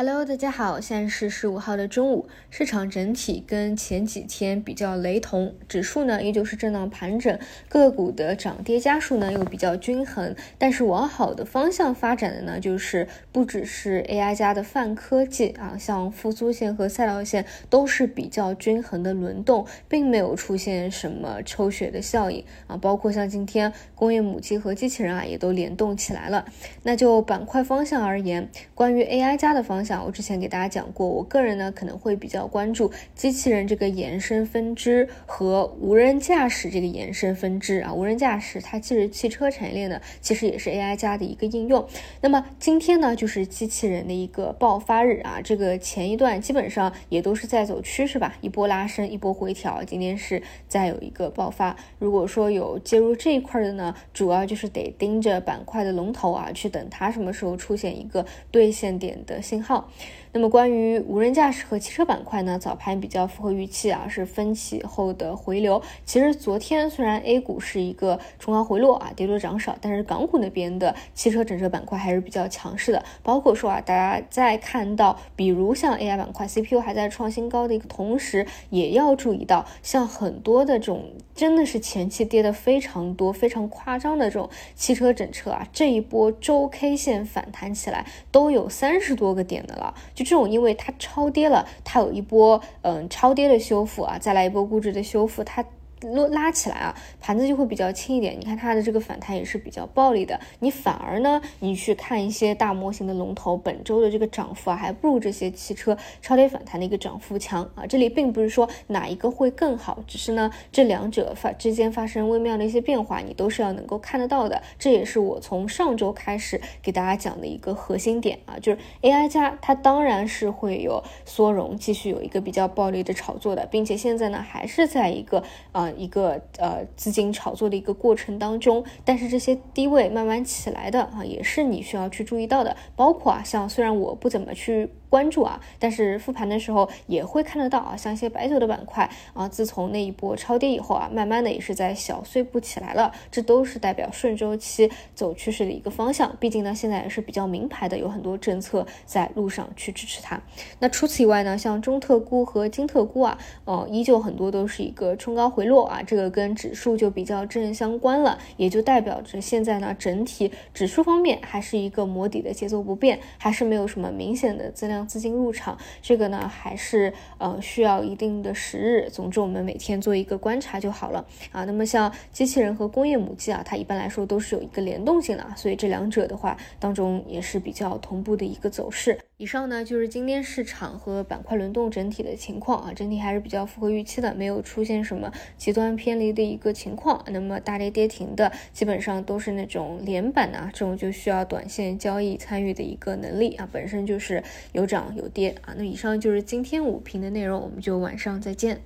Hello，大家好，现在是十五号的中午，市场整体跟前几天比较雷同，指数呢依旧是震荡盘整，个股的涨跌家数呢又比较均衡，但是往好的方向发展的呢，就是不只是 AI 加的泛科技啊，像复苏线和赛道线都是比较均衡的轮动，并没有出现什么抽血的效应啊，包括像今天工业母机和机器人啊也都联动起来了。那就板块方向而言，关于 AI 加的方向。我之前给大家讲过，我个人呢可能会比较关注机器人这个延伸分支和无人驾驶这个延伸分支啊。无人驾驶它既是汽车产业链的，其实也是 AI 加的一个应用。那么今天呢就是机器人的一个爆发日啊，这个前一段基本上也都是在走趋势吧，一波拉升，一波回调，今天是再有一个爆发。如果说有介入这一块的呢，主要就是得盯着板块的龙头啊，去等它什么时候出现一个兑现点的信号。那么关于无人驾驶和汽车板块呢，早盘比较符合预期啊，是分歧后的回流。其实昨天虽然 A 股是一个冲高回落啊，跌多涨少，但是港股那边的汽车整车板块还是比较强势的。包括说啊，大家在看到，比如像 AI 板块 CPU 还在创新高的一个同时，也要注意到，像很多的这种真的是前期跌的非常多、非常夸张的这种汽车整车啊，这一波周 K 线反弹起来都有三十多个点的了。就这种，因为它超跌了，它有一波嗯超跌的修复啊，再来一波估值的修复，它。拉拉起来啊，盘子就会比较轻一点。你看它的这个反弹也是比较暴力的。你反而呢，你去看一些大模型的龙头，本周的这个涨幅啊，还不如这些汽车超跌反弹的一个涨幅强啊。这里并不是说哪一个会更好，只是呢，这两者发之间发生微妙的一些变化，你都是要能够看得到的。这也是我从上周开始给大家讲的一个核心点啊，就是 AI 加它当然是会有缩容，继续有一个比较暴力的炒作的，并且现在呢，还是在一个啊。一个呃资金炒作的一个过程当中，但是这些低位慢慢起来的啊，也是你需要去注意到的。包括啊，像虽然我不怎么去。关注啊，但是复盘的时候也会看得到啊，像一些白酒的板块啊，自从那一波超跌以后啊，慢慢的也是在小碎步起来了，这都是代表顺周期走趋势的一个方向。毕竟呢，现在也是比较明牌的，有很多政策在路上去支持它。那除此以外呢，像中特估和金特估啊，哦，依旧很多都是一个冲高回落啊，这个跟指数就比较正相关了，也就代表着现在呢，整体指数方面还是一个磨底的节奏不变，还是没有什么明显的增量资金入场，这个呢还是呃需要一定的时日。总之，我们每天做一个观察就好了啊。那么像机器人和工业母机啊，它一般来说都是有一个联动性的，所以这两者的话当中也是比较同步的一个走势。以上呢就是今天市场和板块轮动整体的情况啊，整体还是比较符合预期的，没有出现什么极端偏离的一个情况。那么大跌跌停的基本上都是那种连板啊，这种就需要短线交易参与的一个能力啊，本身就是有涨有跌啊。那以上就是今天午评的内容，我们就晚上再见。